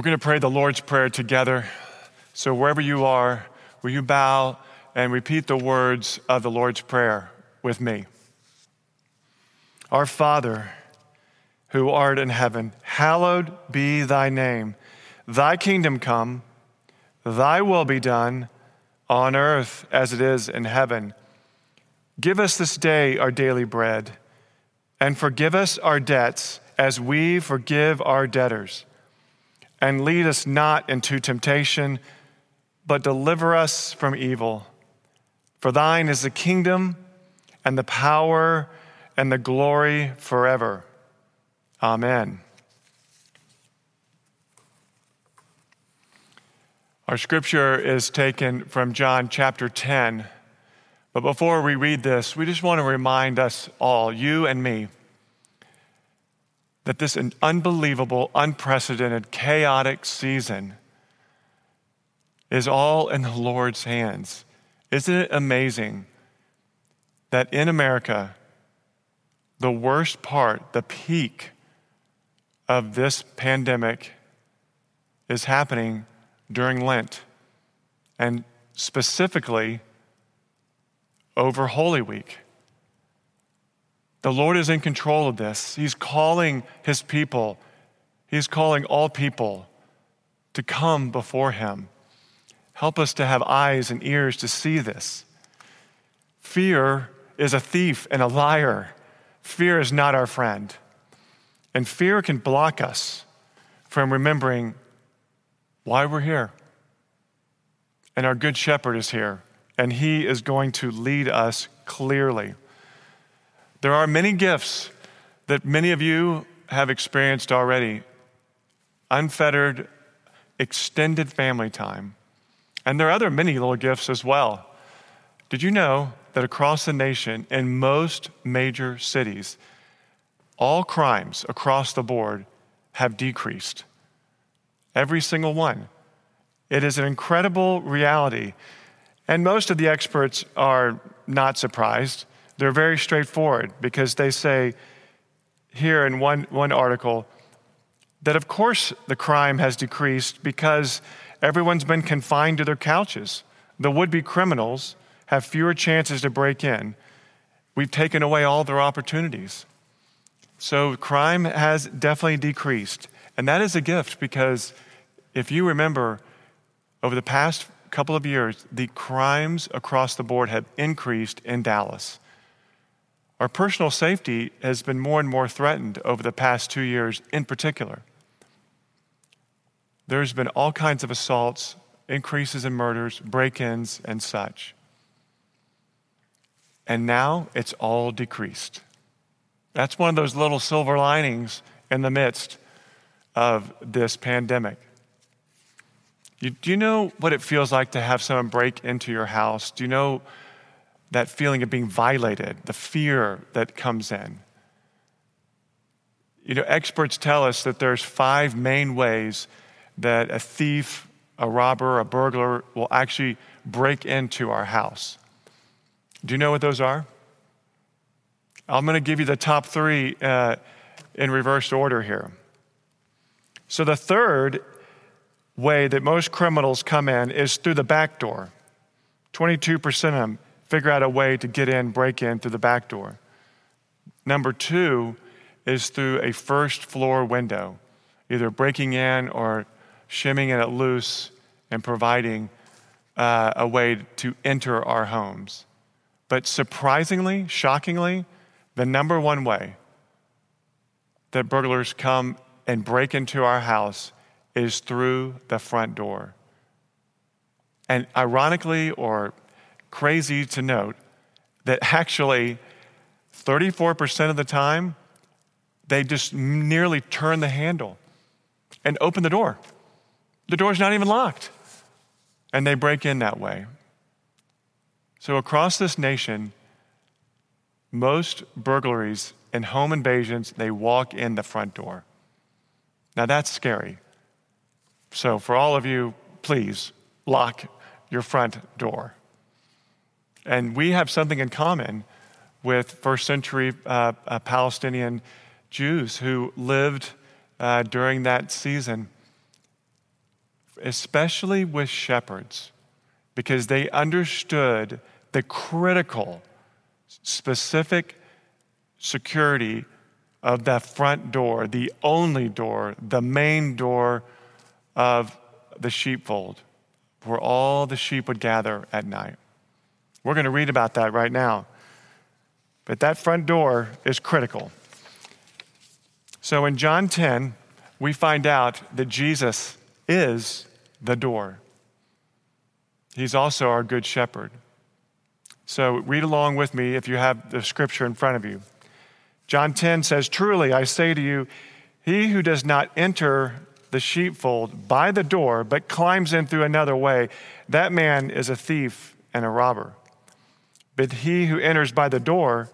We're going to pray the Lord's Prayer together. So, wherever you are, will you bow and repeat the words of the Lord's Prayer with me? Our Father, who art in heaven, hallowed be thy name. Thy kingdom come, thy will be done on earth as it is in heaven. Give us this day our daily bread, and forgive us our debts as we forgive our debtors. And lead us not into temptation, but deliver us from evil. For thine is the kingdom and the power and the glory forever. Amen. Our scripture is taken from John chapter 10. But before we read this, we just want to remind us all, you and me, that this unbelievable, unprecedented, chaotic season is all in the Lord's hands. Isn't it amazing that in America, the worst part, the peak of this pandemic is happening during Lent and specifically over Holy Week? The Lord is in control of this. He's calling his people, He's calling all people to come before Him. Help us to have eyes and ears to see this. Fear is a thief and a liar. Fear is not our friend. And fear can block us from remembering why we're here. And our good shepherd is here, and he is going to lead us clearly. There are many gifts that many of you have experienced already unfettered, extended family time. And there are other many little gifts as well. Did you know that across the nation, in most major cities, all crimes across the board have decreased? Every single one. It is an incredible reality. And most of the experts are not surprised. They're very straightforward because they say here in one, one article that, of course, the crime has decreased because everyone's been confined to their couches. The would be criminals have fewer chances to break in. We've taken away all their opportunities. So crime has definitely decreased. And that is a gift because if you remember, over the past couple of years, the crimes across the board have increased in Dallas. Our personal safety has been more and more threatened over the past two years, in particular. There's been all kinds of assaults, increases in murders, break ins, and such. And now it's all decreased. That's one of those little silver linings in the midst of this pandemic. You, do you know what it feels like to have someone break into your house? Do you know that feeling of being violated, the fear that comes in. You know, experts tell us that there's five main ways that a thief, a robber, a burglar will actually break into our house. Do you know what those are? I'm going to give you the top three uh, in reverse order here. So, the third way that most criminals come in is through the back door. 22% of them figure out a way to get in, break in through the back door. Number two is through a first floor window, either breaking in or shimming it loose and providing uh, a way to enter our homes. But surprisingly, shockingly, the number one way that burglars come and break into our house is through the front door. And ironically or crazy to note that actually 34% of the time, they just nearly turn the handle and open the door. The door's not even locked. And they break in that way. So, across this nation, most burglaries and home invasions, they walk in the front door. Now, that's scary. So, for all of you, please lock your front door. And we have something in common with first century uh, uh, Palestinian Jews who lived uh, during that season. especially with shepherds, because they understood the critical, specific security of that front door, the only door, the main door of the sheepfold, where all the sheep would gather at night. We're going to read about that right now. But that front door is critical. So in John 10, we find out that Jesus is the door. He's also our good shepherd. So read along with me if you have the scripture in front of you. John 10 says, Truly I say to you, he who does not enter the sheepfold by the door, but climbs in through another way, that man is a thief and a robber. But he who enters by the door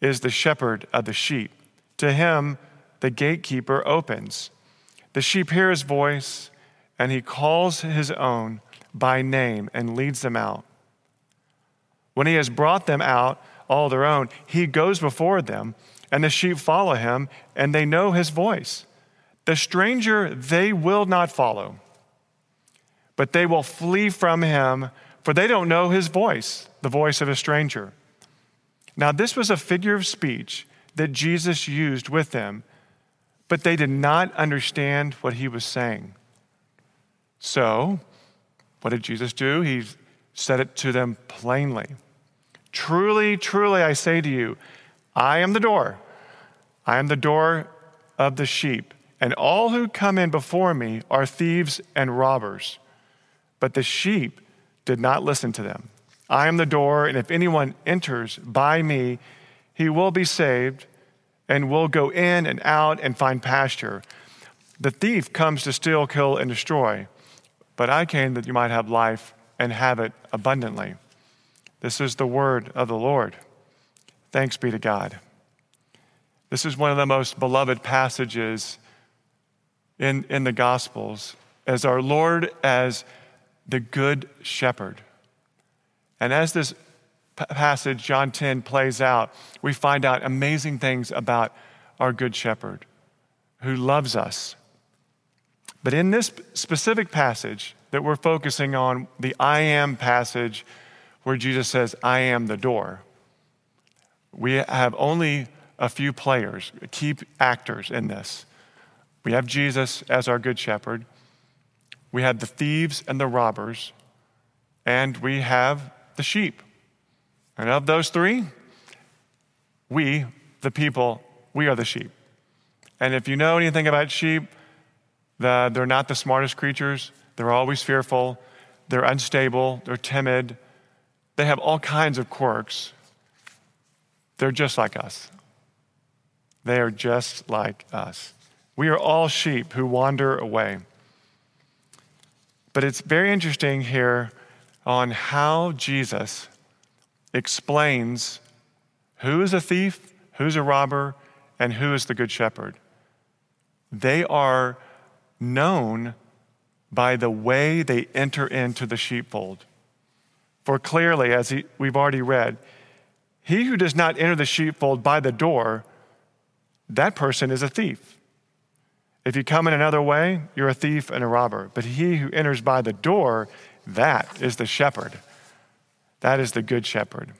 is the shepherd of the sheep. To him, the gatekeeper opens. The sheep hear his voice, and he calls his own by name and leads them out. When he has brought them out, all their own, he goes before them, and the sheep follow him, and they know his voice. The stranger they will not follow, but they will flee from him, for they don't know his voice, the voice of a stranger. Now, this was a figure of speech that Jesus used with them but they did not understand what he was saying. So, what did Jesus do? He said it to them plainly. Truly, truly, I say to you, I am the door. I am the door of the sheep, and all who come in before me are thieves and robbers. But the sheep did not listen to them. I am the door, and if anyone enters by me, he will be saved and will go in and out and find pasture. The thief comes to steal, kill, and destroy, but I came that you might have life and have it abundantly. This is the word of the Lord. Thanks be to God. This is one of the most beloved passages in, in the Gospels as our Lord as the Good Shepherd. And as this passage, John 10, plays out, we find out amazing things about our Good Shepherd who loves us. But in this specific passage that we're focusing on, the I am passage, where Jesus says, I am the door, we have only a few players, key actors in this. We have Jesus as our Good Shepherd, we have the thieves and the robbers, and we have the sheep. And of those three, we, the people, we are the sheep. And if you know anything about sheep, the, they're not the smartest creatures. They're always fearful. They're unstable. They're timid. They have all kinds of quirks. They're just like us. They are just like us. We are all sheep who wander away. But it's very interesting here on how Jesus explains who is a thief, who's a robber, and who is the good shepherd. They are known by the way they enter into the sheepfold. For clearly, as he, we've already read, he who does not enter the sheepfold by the door, that person is a thief. If you come in another way, you're a thief and a robber. But he who enters by the door, that is the shepherd. That is the Good Shepherd.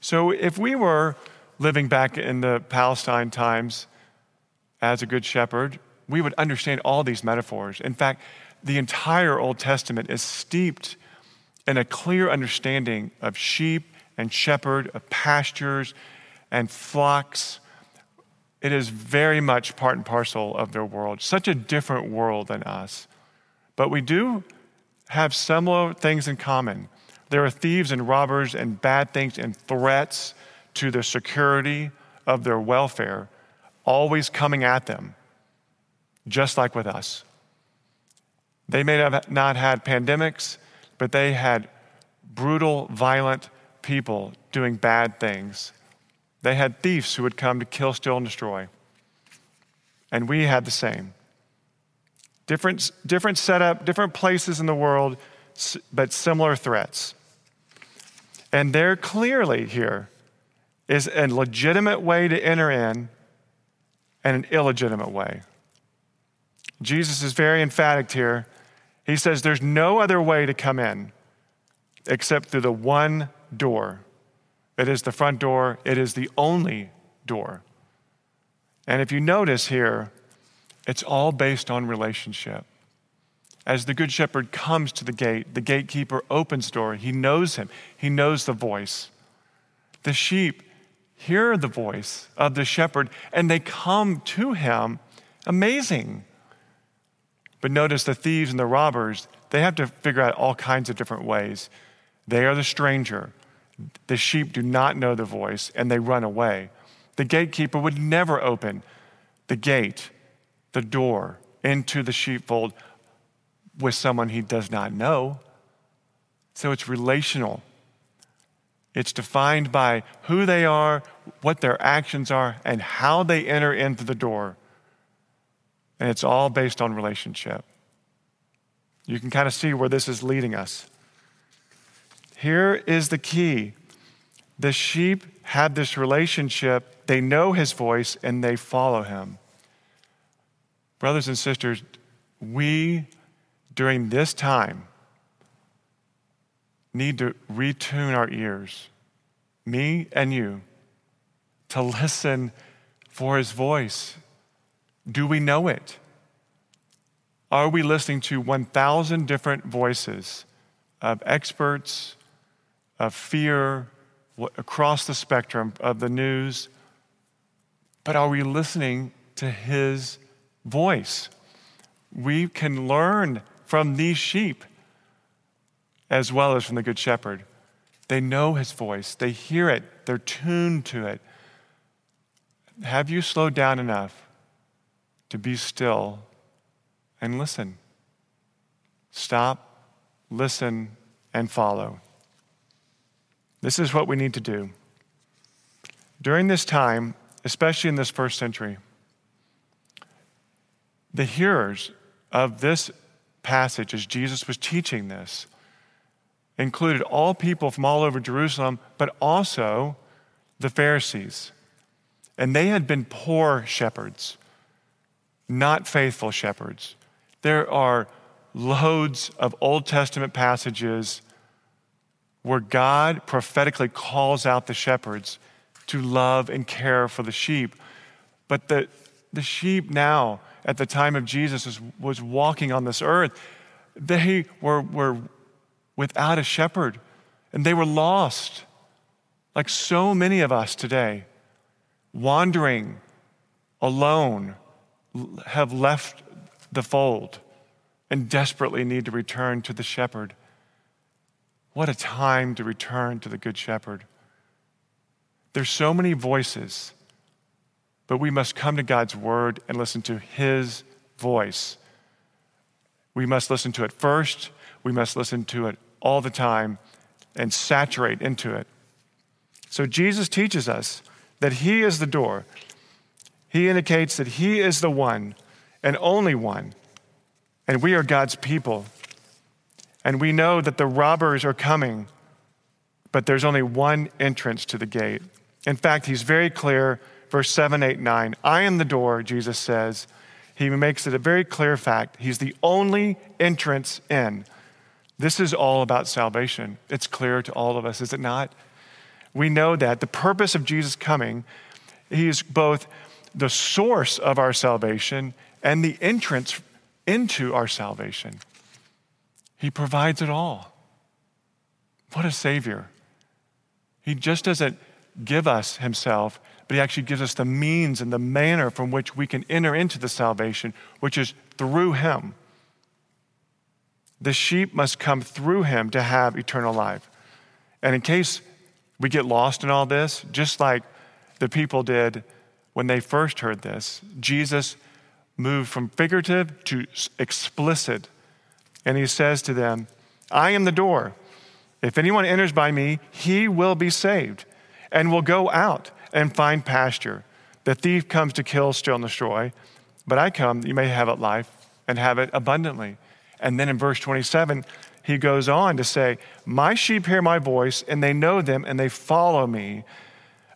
So if we were living back in the Palestine times as a Good Shepherd, we would understand all these metaphors. In fact, the entire Old Testament is steeped in a clear understanding of sheep and shepherd, of pastures and flocks. It is very much part and parcel of their world, such a different world than us. But we do have similar things in common. There are thieves and robbers and bad things and threats to the security of their welfare always coming at them, just like with us. They may have not had pandemics, but they had brutal, violent people doing bad things. They had thieves who would come to kill, steal, and destroy. And we had the same. Different, different setup, different places in the world, but similar threats. And there clearly here is a legitimate way to enter in and an illegitimate way. Jesus is very emphatic here He says there's no other way to come in except through the one door. It is the front door, it is the only door. And if you notice here, it's all based on relationship. As the Good Shepherd comes to the gate, the gatekeeper opens the door. He knows him, he knows the voice. The sheep hear the voice of the shepherd and they come to him. Amazing. But notice the thieves and the robbers, they have to figure out all kinds of different ways. They are the stranger. The sheep do not know the voice and they run away. The gatekeeper would never open the gate, the door into the sheepfold with someone he does not know. So it's relational. It's defined by who they are, what their actions are, and how they enter into the door. And it's all based on relationship. You can kind of see where this is leading us. Here is the key the sheep have this relationship, they know his voice, and they follow him. Brothers and sisters, we, during this time, need to retune our ears, me and you, to listen for his voice. Do we know it? Are we listening to 1,000 different voices of experts, of fear across the spectrum of the news, but are we listening to his voice? We can learn from these sheep as well as from the Good Shepherd. They know his voice, they hear it, they're tuned to it. Have you slowed down enough to be still and listen? Stop, listen, and follow. This is what we need to do. During this time, especially in this first century, the hearers of this passage, as Jesus was teaching this, included all people from all over Jerusalem, but also the Pharisees. And they had been poor shepherds, not faithful shepherds. There are loads of Old Testament passages where God prophetically calls out the shepherds to love and care for the sheep. But the, the sheep now, at the time of Jesus, was, was walking on this earth. They were, were without a shepherd and they were lost, like so many of us today, wandering alone, have left the fold and desperately need to return to the shepherd. What a time to return to the Good Shepherd. There's so many voices, but we must come to God's word and listen to his voice. We must listen to it first, we must listen to it all the time and saturate into it. So Jesus teaches us that he is the door. He indicates that he is the one and only one, and we are God's people. And we know that the robbers are coming, but there's only one entrance to the gate. In fact, he's very clear, verse 7, 8, 9. I am the door, Jesus says. He makes it a very clear fact. He's the only entrance in. This is all about salvation. It's clear to all of us, is it not? We know that the purpose of Jesus coming, he is both the source of our salvation and the entrance into our salvation. He provides it all. What a Savior. He just doesn't give us Himself, but He actually gives us the means and the manner from which we can enter into the salvation, which is through Him. The sheep must come through Him to have eternal life. And in case we get lost in all this, just like the people did when they first heard this, Jesus moved from figurative to explicit and he says to them, I am the door. If anyone enters by me, he will be saved and will go out and find pasture. The thief comes to kill, steal, and destroy, but I come that you may have it life and have it abundantly. And then in verse 27, he goes on to say, My sheep hear my voice, and they know them, and they follow me.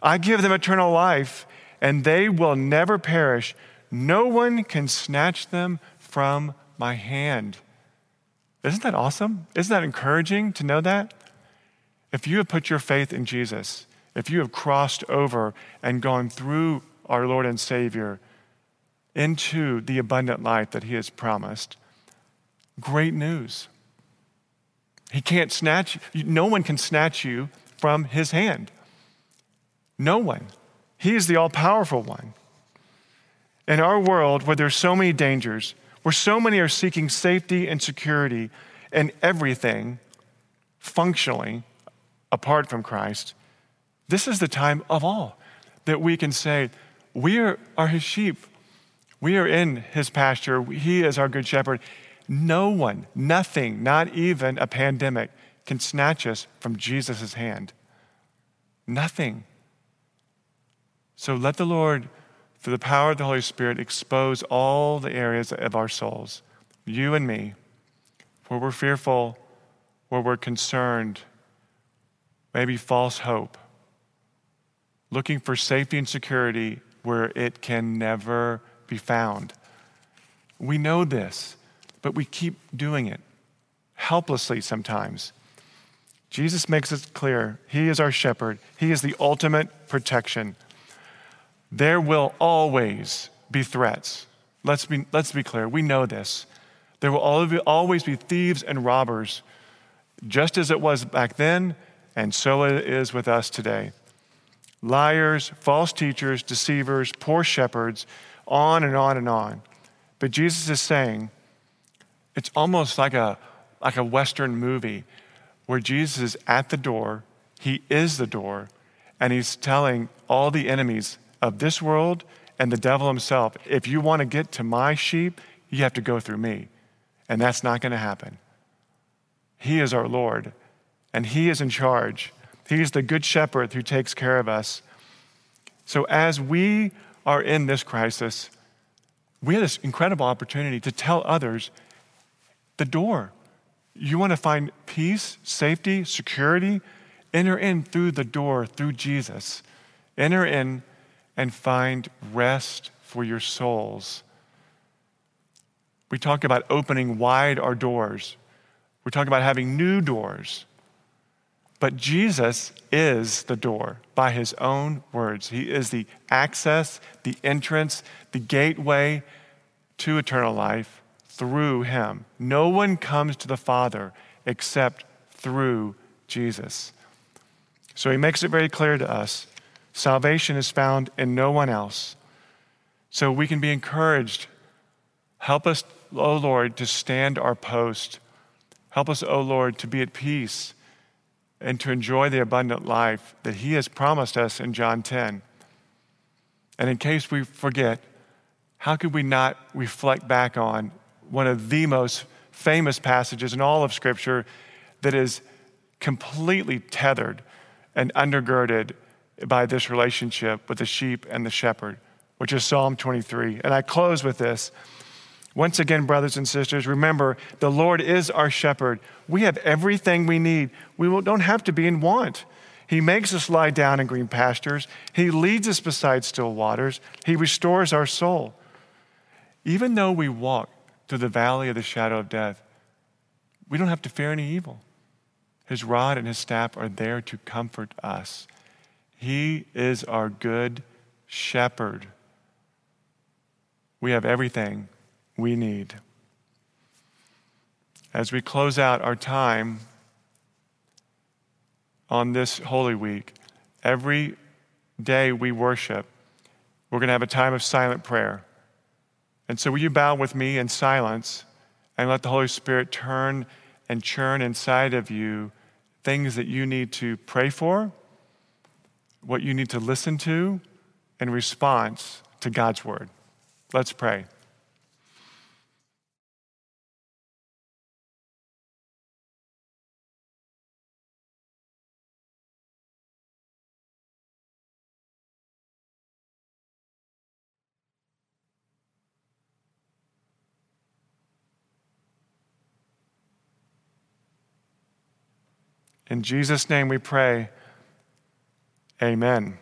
I give them eternal life, and they will never perish. No one can snatch them from my hand. Isn't that awesome? Isn't that encouraging to know that? If you have put your faith in Jesus, if you have crossed over and gone through our Lord and Savior into the abundant life that He has promised, great news. He can't snatch you, no one can snatch you from His hand. No one. He is the all powerful one. In our world where there's so many dangers, where so many are seeking safety and security and everything functionally apart from Christ, this is the time of all that we can say, We are, are his sheep. We are in his pasture. He is our good shepherd. No one, nothing, not even a pandemic, can snatch us from Jesus' hand. Nothing. So let the Lord through the power of the Holy Spirit, expose all the areas of our souls, you and me, where we're fearful, where we're concerned, maybe false hope, looking for safety and security where it can never be found. We know this, but we keep doing it helplessly sometimes. Jesus makes it clear He is our shepherd, He is the ultimate protection. There will always be threats. Let's be, let's be clear. We know this. There will always be thieves and robbers, just as it was back then, and so it is with us today. Liars, false teachers, deceivers, poor shepherds, on and on and on. But Jesus is saying, it's almost like a, like a Western movie where Jesus is at the door, he is the door, and he's telling all the enemies of this world and the devil himself. If you want to get to my sheep, you have to go through me. And that's not going to happen. He is our Lord, and He is in charge. He is the good shepherd who takes care of us. So, as we are in this crisis, we have this incredible opportunity to tell others the door. You want to find peace, safety, security? Enter in through the door, through Jesus. Enter in and find rest for your souls. We talk about opening wide our doors. We talk about having new doors. But Jesus is the door by his own words. He is the access, the entrance, the gateway to eternal life through him. No one comes to the Father except through Jesus. So he makes it very clear to us Salvation is found in no one else. So we can be encouraged. Help us, O oh Lord, to stand our post. Help us, O oh Lord, to be at peace and to enjoy the abundant life that He has promised us in John 10. And in case we forget, how could we not reflect back on one of the most famous passages in all of Scripture that is completely tethered and undergirded by this relationship with the sheep and the shepherd, which is Psalm 23. And I close with this. Once again, brothers and sisters, remember the Lord is our shepherd. We have everything we need. We don't have to be in want. He makes us lie down in green pastures. He leads us beside still waters. He restores our soul. Even though we walk through the valley of the shadow of death, we don't have to fear any evil. His rod and his staff are there to comfort us. He is our good shepherd. We have everything we need. As we close out our time on this Holy Week, every day we worship, we're going to have a time of silent prayer. And so, will you bow with me in silence and let the Holy Spirit turn and churn inside of you things that you need to pray for? What you need to listen to in response to God's word. Let's pray. In Jesus' name we pray. Amen.